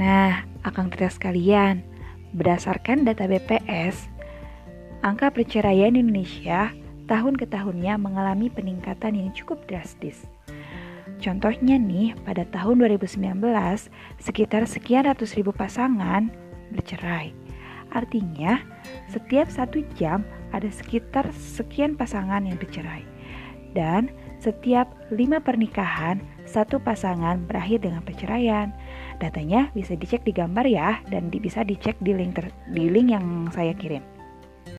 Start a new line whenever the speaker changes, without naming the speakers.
Nah, Akang Tirta sekalian, berdasarkan data BPS, angka perceraian di Indonesia tahun ke tahunnya mengalami peningkatan yang cukup drastis. Contohnya nih, pada tahun 2019, sekitar sekian ratus ribu pasangan bercerai. Artinya, setiap satu jam ada sekitar sekian pasangan yang bercerai. Dan setiap lima pernikahan, satu pasangan berakhir dengan perceraian. Datanya bisa dicek di gambar ya, dan bisa dicek di link, ter, di link yang saya kirim.